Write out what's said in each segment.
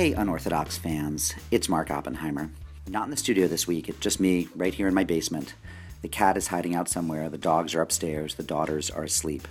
Hey, unorthodox fans, it's Mark Oppenheimer. Not in the studio this week, it's just me right here in my basement. The cat is hiding out somewhere, the dogs are upstairs, the daughters are asleep.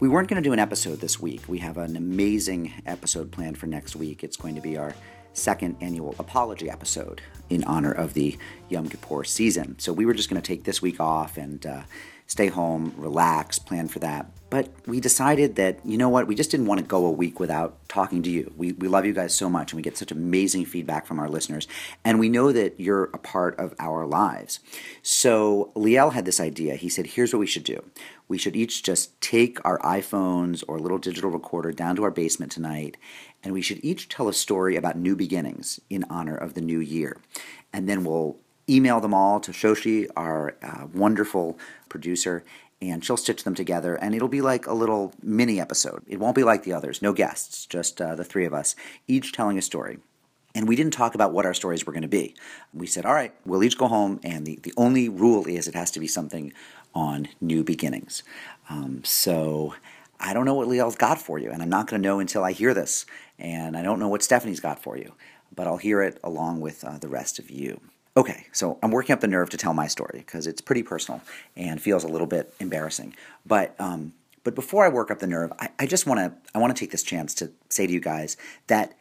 We weren't going to do an episode this week. We have an amazing episode planned for next week. It's going to be our second annual apology episode in honor of the Yom Kippur season. So we were just going to take this week off and uh, stay home, relax, plan for that. But we decided that, you know what, we just didn't want to go a week without talking to you. We, we love you guys so much and we get such amazing feedback from our listeners. And we know that you're a part of our lives. So Liel had this idea. He said, here's what we should do. We should each just take our iPhones or little digital recorder down to our basement tonight and we should each tell a story about new beginnings in honor of the new year. And then we'll email them all to Shoshi, our uh, wonderful producer, and she'll stitch them together. And it'll be like a little mini episode. It won't be like the others, no guests, just uh, the three of us, each telling a story. And we didn't talk about what our stories were going to be. We said, all right, we'll each go home, and the, the only rule is it has to be something on new beginnings. Um, so I don't know what Liel's got for you, and I'm not going to know until I hear this. And I don't know what Stephanie's got for you, but I'll hear it along with uh, the rest of you. Okay, so I'm working up the nerve to tell my story because it's pretty personal and feels a little bit embarrassing. But um, but before I work up the nerve, I, I just want to I want to take this chance to say to you guys that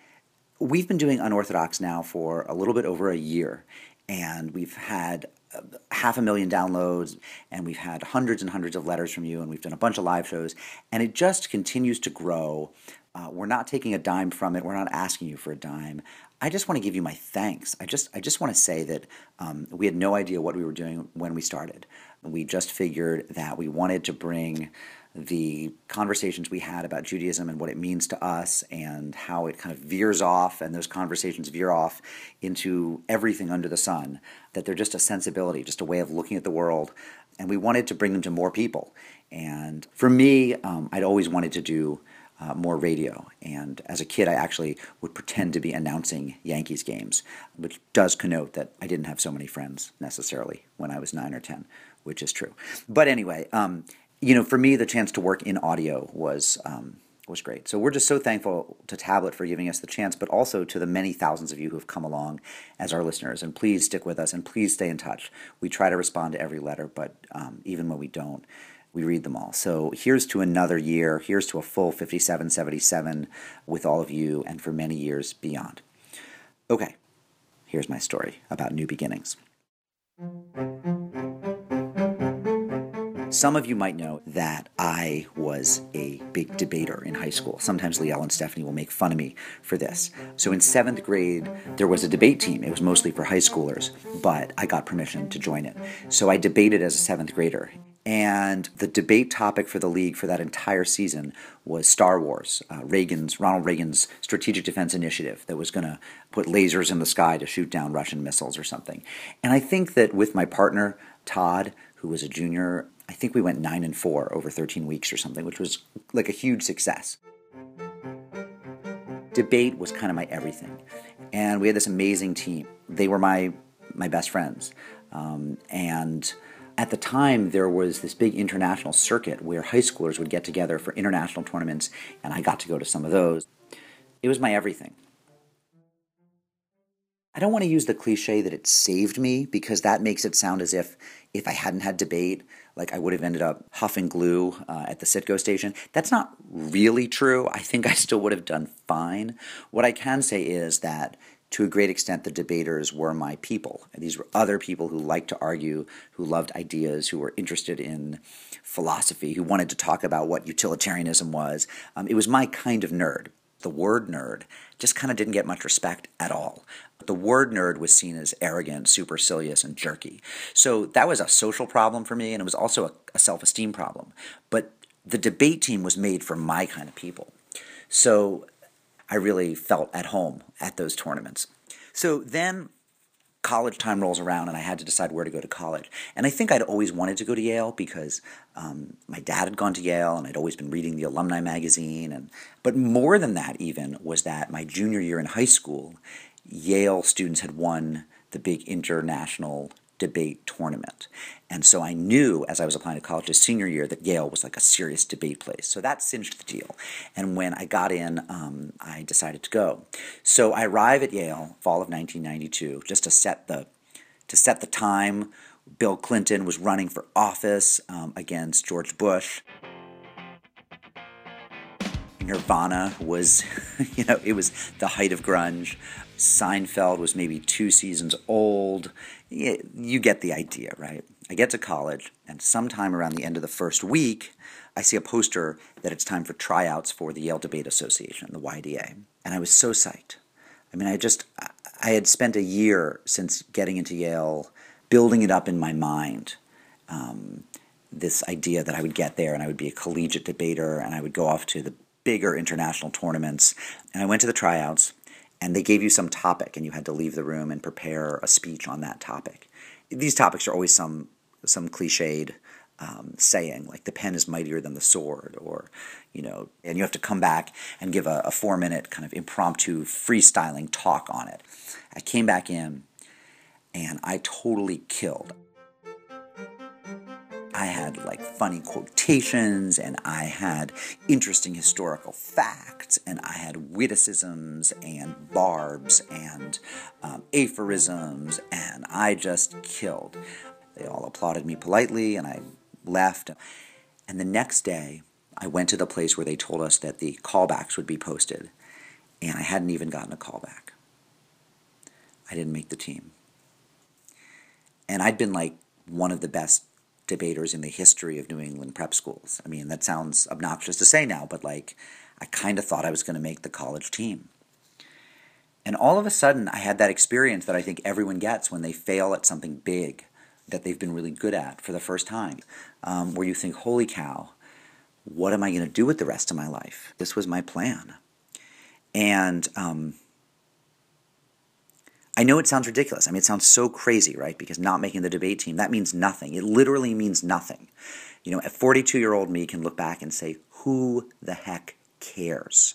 we've been doing unorthodox now for a little bit over a year, and we've had uh, half a million downloads and we've had hundreds and hundreds of letters from you and we've done a bunch of live shows and it just continues to grow uh, we're not taking a dime from it. We're not asking you for a dime. I just want to give you my thanks. I just I just want to say that um, we had no idea what we were doing when we started. We just figured that we wanted to bring the conversations we had about Judaism and what it means to us and how it kind of veers off and those conversations veer off into everything under the sun that they're just a sensibility just a way of looking at the world and we wanted to bring them to more people and for me um, i'd always wanted to do uh, more radio. And as a kid, I actually would pretend to be announcing Yankees games, which does connote that I didn't have so many friends necessarily when I was nine or 10, which is true. But anyway, um, you know, for me, the chance to work in audio was. Um, was great. So we're just so thankful to Tablet for giving us the chance, but also to the many thousands of you who have come along as our listeners. And please stick with us and please stay in touch. We try to respond to every letter, but um, even when we don't, we read them all. So here's to another year. Here's to a full 5777 with all of you and for many years beyond. Okay, here's my story about new beginnings. Some of you might know that I was a big debater in high school. Sometimes Liel and Stephanie will make fun of me for this. So in seventh grade, there was a debate team. It was mostly for high schoolers, but I got permission to join it. So I debated as a seventh grader. And the debate topic for the league for that entire season was Star Wars, uh, Reagan's Ronald Reagan's strategic defense initiative that was going to put lasers in the sky to shoot down Russian missiles or something. And I think that with my partner Todd, who was a junior, I think we went nine and four over 13 weeks or something, which was like a huge success. Debate was kind of my everything, and we had this amazing team. They were my my best friends, um, and at the time, there was this big international circuit where high schoolers would get together for international tournaments, and I got to go to some of those. It was my everything. I don't want to use the cliche that it saved me because that makes it sound as if if I hadn't had debate, like I would have ended up huffing glue uh, at the Citgo station. That's not really true. I think I still would have done fine. What I can say is that to a great extent, the debaters were my people. These were other people who liked to argue, who loved ideas, who were interested in philosophy, who wanted to talk about what utilitarianism was. Um, it was my kind of nerd. The word nerd just kind of didn't get much respect at all. The word nerd was seen as arrogant, supercilious, and jerky. So that was a social problem for me, and it was also a, a self esteem problem. But the debate team was made for my kind of people. So I really felt at home at those tournaments. So then college time rolls around and I had to decide where to go to college. And I think I'd always wanted to go to Yale because um, my dad had gone to Yale and I'd always been reading the alumni magazine. And but more than that, even was that my junior year in high school, Yale students had won the big international debate tournament. And so I knew as I was applying to college his senior year that Yale was like a serious debate place. So that cinched the deal. And when I got in, um, I decided to go. So I arrive at Yale fall of 1992 just to set the to set the time. Bill Clinton was running for office um, against George Bush. Nirvana was, you know, it was the height of grunge. Seinfeld was maybe two seasons old. You get the idea, right? I get to college, and sometime around the end of the first week, I see a poster that it's time for tryouts for the Yale Debate Association, the YDA. And I was so psyched. I mean, I just, I had spent a year since getting into Yale building it up in my mind. Um, this idea that I would get there and I would be a collegiate debater and I would go off to the bigger international tournaments. And I went to the tryouts, and they gave you some topic, and you had to leave the room and prepare a speech on that topic. These topics are always some some cliched um, saying, like the pen is mightier than the sword, or you know, and you have to come back and give a, a four minute kind of impromptu freestyling talk on it. I came back in, and I totally killed. I had like funny quotations and I had interesting historical facts and I had witticisms and barbs and um, aphorisms and I just killed. They all applauded me politely and I left. And the next day, I went to the place where they told us that the callbacks would be posted and I hadn't even gotten a callback. I didn't make the team. And I'd been like one of the best debaters in the history of New England prep schools. I mean, that sounds obnoxious to say now, but like, I kind of thought I was going to make the college team. And all of a sudden, I had that experience that I think everyone gets when they fail at something big that they've been really good at for the first time, um, where you think, holy cow, what am I going to do with the rest of my life? This was my plan. And um, I know it sounds ridiculous. I mean, it sounds so crazy, right? Because not making the debate team, that means nothing. It literally means nothing. You know, a 42 year old me can look back and say, who the heck cares?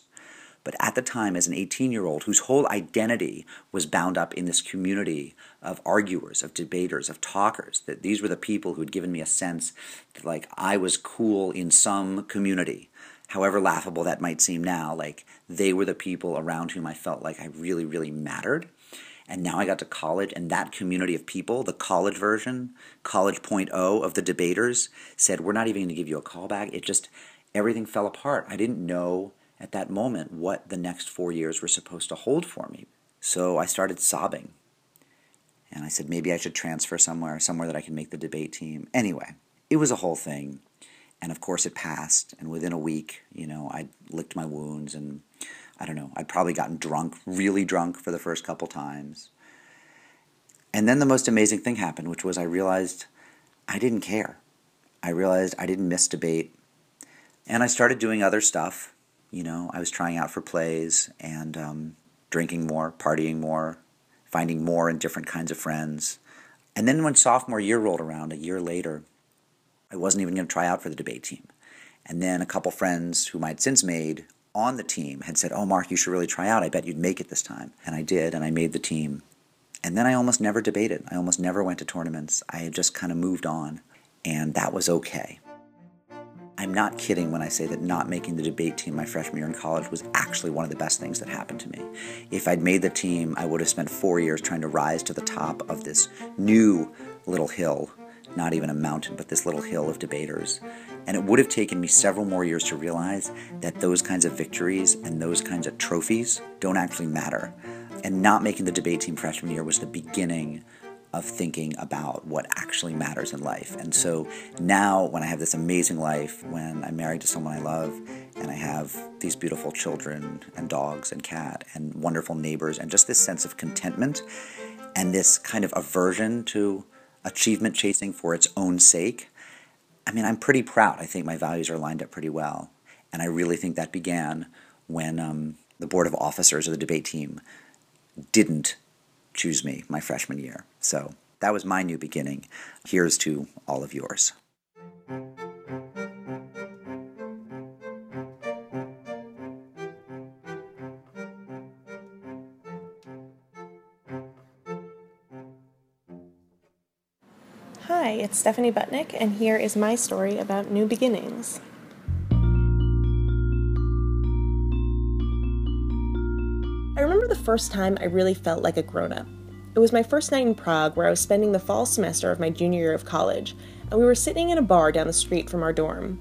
But at the time, as an 18 year old whose whole identity was bound up in this community of arguers, of debaters, of talkers, that these were the people who had given me a sense that, like, I was cool in some community, however laughable that might seem now, like, they were the people around whom I felt like I really, really mattered. And now I got to college, and that community of people, the college version, college point of the debaters, said, We're not even going to give you a callback. It just, everything fell apart. I didn't know at that moment what the next four years were supposed to hold for me. So I started sobbing. And I said, maybe I should transfer somewhere, somewhere that I can make the debate team. Anyway, it was a whole thing. And of course, it passed. And within a week, you know, I licked my wounds and I don't know, I'd probably gotten drunk, really drunk for the first couple times. And then the most amazing thing happened, which was I realized I didn't care. I realized I didn't miss debate. And I started doing other stuff. You know, I was trying out for plays and um, drinking more, partying more, finding more and different kinds of friends. And then when sophomore year rolled around, a year later, I wasn't even going to try out for the debate team. And then a couple friends whom I'd since made on the team had said, Oh, Mark, you should really try out. I bet you'd make it this time. And I did, and I made the team. And then I almost never debated. I almost never went to tournaments. I had just kind of moved on, and that was okay. I'm not kidding when I say that not making the debate team my freshman year in college was actually one of the best things that happened to me. If I'd made the team, I would have spent four years trying to rise to the top of this new little hill not even a mountain, but this little hill of debaters. And it would have taken me several more years to realize that those kinds of victories and those kinds of trophies don't actually matter. And not making the debate team freshman year was the beginning of thinking about what actually matters in life. And so now, when I have this amazing life, when I'm married to someone I love, and I have these beautiful children and dogs and cat and wonderful neighbors, and just this sense of contentment and this kind of aversion to achievement chasing for its own sake, I mean, I'm pretty proud. I think my values are lined up pretty well. And I really think that began when um, the board of officers of the debate team didn't choose me my freshman year. So that was my new beginning. Here's to all of yours. Hi, it's Stephanie Butnick, and here is my story about new beginnings. I remember the first time I really felt like a grown up. It was my first night in Prague where I was spending the fall semester of my junior year of college, and we were sitting in a bar down the street from our dorm.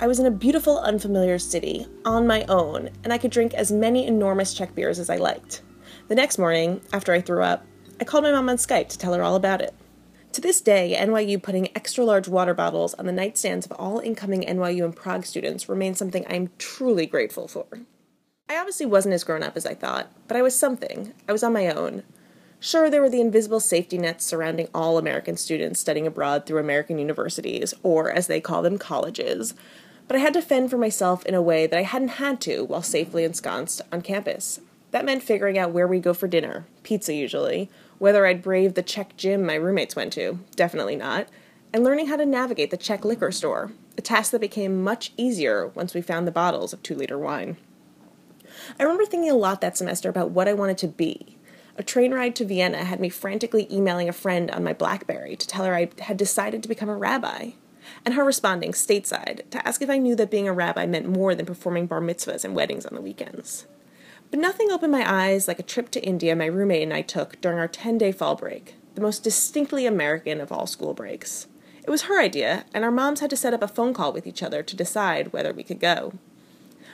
I was in a beautiful, unfamiliar city, on my own, and I could drink as many enormous Czech beers as I liked. The next morning, after I threw up, I called my mom on Skype to tell her all about it. To this day, NYU putting extra large water bottles on the nightstands of all incoming NYU and Prague students remains something I'm truly grateful for. I obviously wasn't as grown up as I thought, but I was something. I was on my own. Sure, there were the invisible safety nets surrounding all American students studying abroad through American universities, or as they call them, colleges, but I had to fend for myself in a way that I hadn't had to while safely ensconced on campus. That meant figuring out where we'd go for dinner, pizza usually, whether I'd brave the Czech gym my roommates went to, definitely not, and learning how to navigate the Czech liquor store, a task that became much easier once we found the bottles of two liter wine. I remember thinking a lot that semester about what I wanted to be. A train ride to Vienna had me frantically emailing a friend on my Blackberry to tell her I had decided to become a rabbi, and her responding stateside to ask if I knew that being a rabbi meant more than performing bar mitzvahs and weddings on the weekends. But nothing opened my eyes like a trip to India my roommate and I took during our 10 day fall break, the most distinctly American of all school breaks. It was her idea, and our moms had to set up a phone call with each other to decide whether we could go.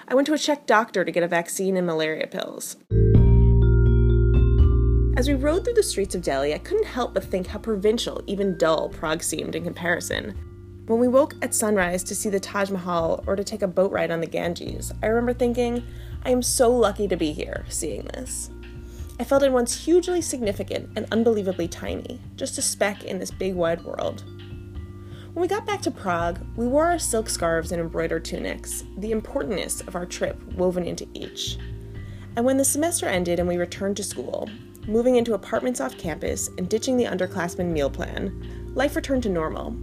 I went to a Czech doctor to get a vaccine and malaria pills. As we rode through the streets of Delhi, I couldn't help but think how provincial, even dull, Prague seemed in comparison. When we woke at sunrise to see the Taj Mahal or to take a boat ride on the Ganges, I remember thinking, I am so lucky to be here, seeing this. I felt at once hugely significant and unbelievably tiny, just a speck in this big wide world. When we got back to Prague, we wore our silk scarves and embroidered tunics, the importantness of our trip woven into each. And when the semester ended and we returned to school, moving into apartments off campus and ditching the underclassmen meal plan, life returned to normal.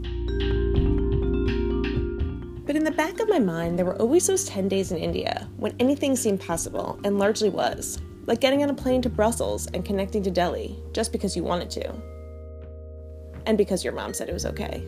But in the back of my mind, there were always those 10 days in India when anything seemed possible, and largely was, like getting on a plane to Brussels and connecting to Delhi just because you wanted to. And because your mom said it was okay.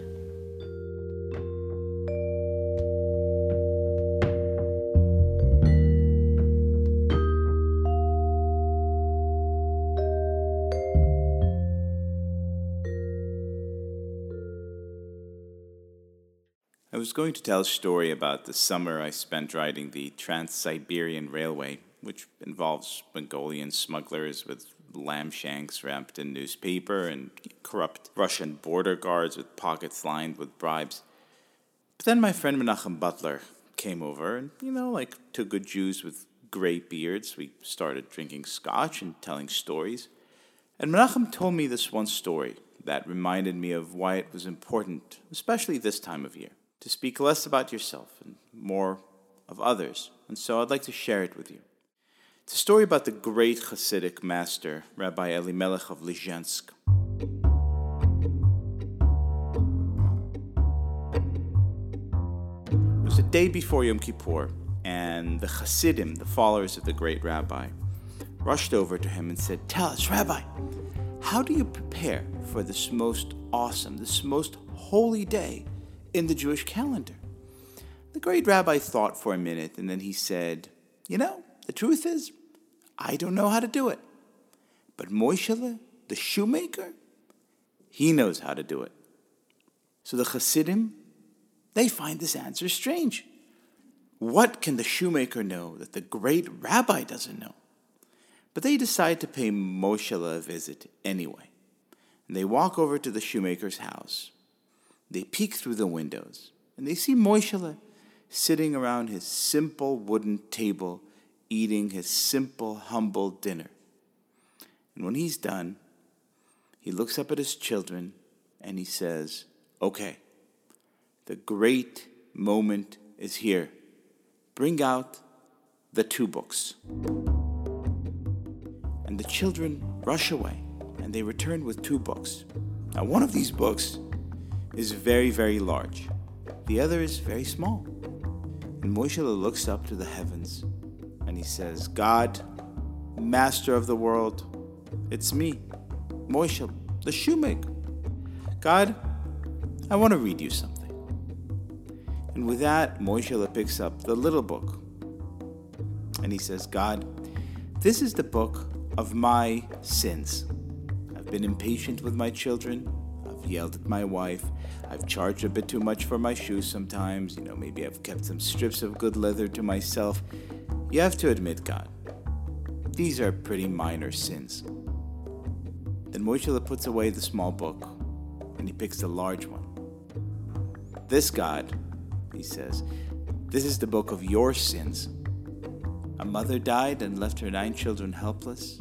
Going to tell a story about the summer I spent riding the Trans Siberian Railway, which involves Mongolian smugglers with lamb shanks wrapped in newspaper and corrupt Russian border guards with pockets lined with bribes. But then my friend Menachem Butler came over, and you know, like two good Jews with gray beards, we started drinking scotch and telling stories. And Menachem told me this one story that reminded me of why it was important, especially this time of year to speak less about yourself and more of others, and so I'd like to share it with you. It's a story about the great Hasidic master, Rabbi Elimelech of Lizhensk. It was the day before Yom Kippur, and the Hasidim, the followers of the great rabbi, rushed over to him and said, Tell us, Rabbi, how do you prepare for this most awesome, this most holy day in the Jewish calendar. The great rabbi thought for a minute and then he said, You know, the truth is, I don't know how to do it. But Moishe, the shoemaker, he knows how to do it. So the Hasidim, they find this answer strange. What can the shoemaker know that the great rabbi doesn't know? But they decide to pay Moshe a visit anyway. And they walk over to the shoemaker's house. They peek through the windows and they see Moishe sitting around his simple wooden table eating his simple, humble dinner. And when he's done, he looks up at his children and he says, Okay, the great moment is here. Bring out the two books. And the children rush away and they return with two books. Now, one of these books is very, very large. The other is very small. And Moshe looks up to the heavens and he says, God, master of the world, it's me, Moshe, the shoemaker. God, I want to read you something. And with that, Moishe picks up the little book. And he says, God, this is the book of my sins. I've been impatient with my children. Yelled at my wife. I've charged a bit too much for my shoes sometimes. You know, maybe I've kept some strips of good leather to myself. You have to admit, God, these are pretty minor sins. Then Moishe puts away the small book and he picks the large one. This God, he says, this is the book of your sins. A mother died and left her nine children helpless.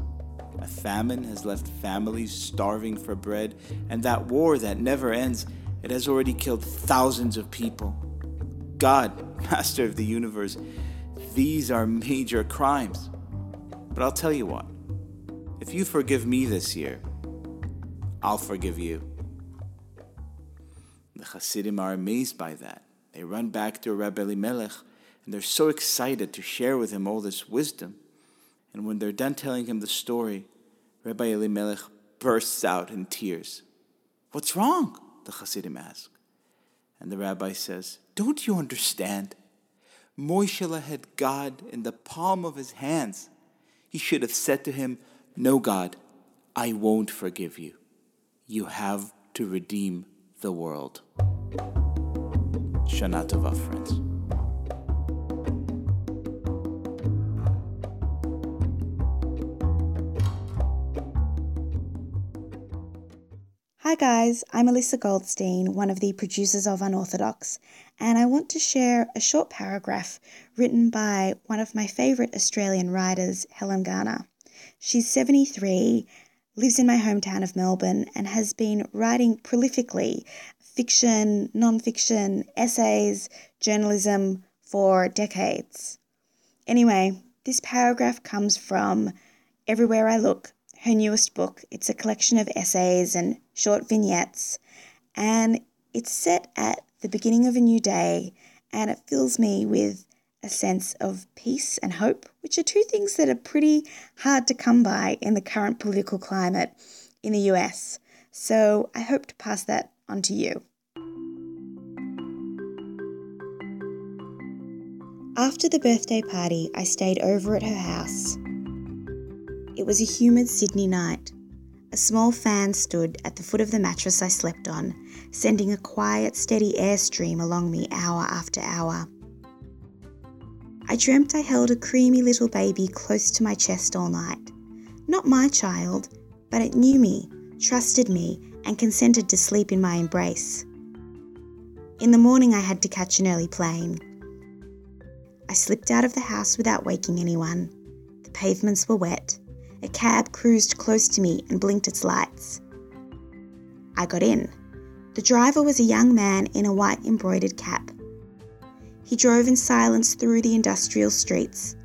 A famine has left families starving for bread, and that war that never ends, it has already killed thousands of people. God, Master of the universe, these are major crimes. But I'll tell you what if you forgive me this year, I'll forgive you. The Hasidim are amazed by that. They run back to Rabbi Elimelech and they're so excited to share with him all this wisdom. And when they're done telling him the story, Rabbi Elimelech bursts out in tears. What's wrong? The Hasidim ask. And the rabbi says, Don't you understand? Moishe had God in the palm of his hands. He should have said to him, No, God, I won't forgive you. You have to redeem the world. Shana Tova, friends. Hi guys, I'm Alyssa Goldstein, one of the producers of Unorthodox, and I want to share a short paragraph written by one of my favourite Australian writers, Helen Garner. She's 73, lives in my hometown of Melbourne, and has been writing prolifically fiction, non fiction, essays, journalism for decades. Anyway, this paragraph comes from Everywhere I Look her newest book. It's a collection of essays and short vignettes, and it's set at the beginning of a new day, and it fills me with a sense of peace and hope, which are two things that are pretty hard to come by in the current political climate in the US. So I hope to pass that on to you. After the birthday party, I stayed over at her house. It was a humid Sydney night. A small fan stood at the foot of the mattress I slept on, sending a quiet, steady airstream along me hour after hour. I dreamt I held a creamy little baby close to my chest all night. Not my child, but it knew me, trusted me, and consented to sleep in my embrace. In the morning, I had to catch an early plane. I slipped out of the house without waking anyone. The pavements were wet. A cab cruised close to me and blinked its lights. I got in. The driver was a young man in a white embroidered cap. He drove in silence through the industrial streets.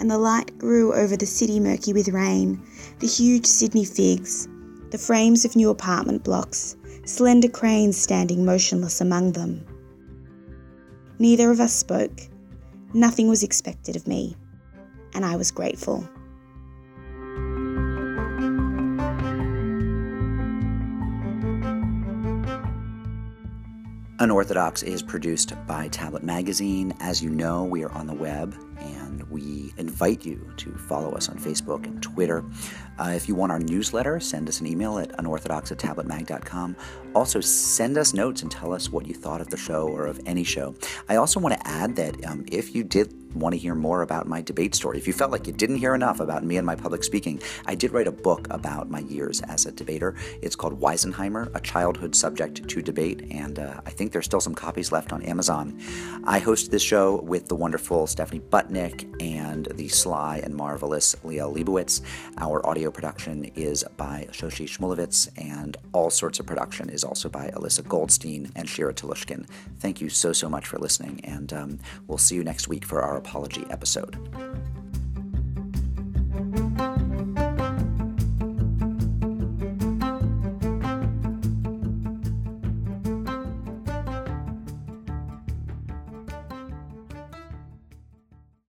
And the light grew over the city murky with rain, the huge Sydney figs, the frames of new apartment blocks, slender cranes standing motionless among them. Neither of us spoke. Nothing was expected of me, and I was grateful. Unorthodox is produced by Tablet Magazine. As you know, we are on the web and we invite you to follow us on Facebook and Twitter. Uh, if you want our newsletter, send us an email at unorthodox at tabletmag.com. Also, send us notes and tell us what you thought of the show or of any show. I also want to add that um, if you did want to hear more about my debate story, if you felt like you didn't hear enough about me and my public speaking, I did write a book about my years as a debater. It's called Wisenheimer, A Childhood Subject to Debate, and uh, I think there's still some copies left on Amazon. I host this show with the wonderful Stephanie Butnick and the sly and marvelous Liel Leibovitz. Our audio production is by Shoshi Shmulevitz, and all sorts of production is also by Alyssa Goldstein and Shira Telushkin. Thank you so, so much for listening, and um, we'll see you next week for our apology episode.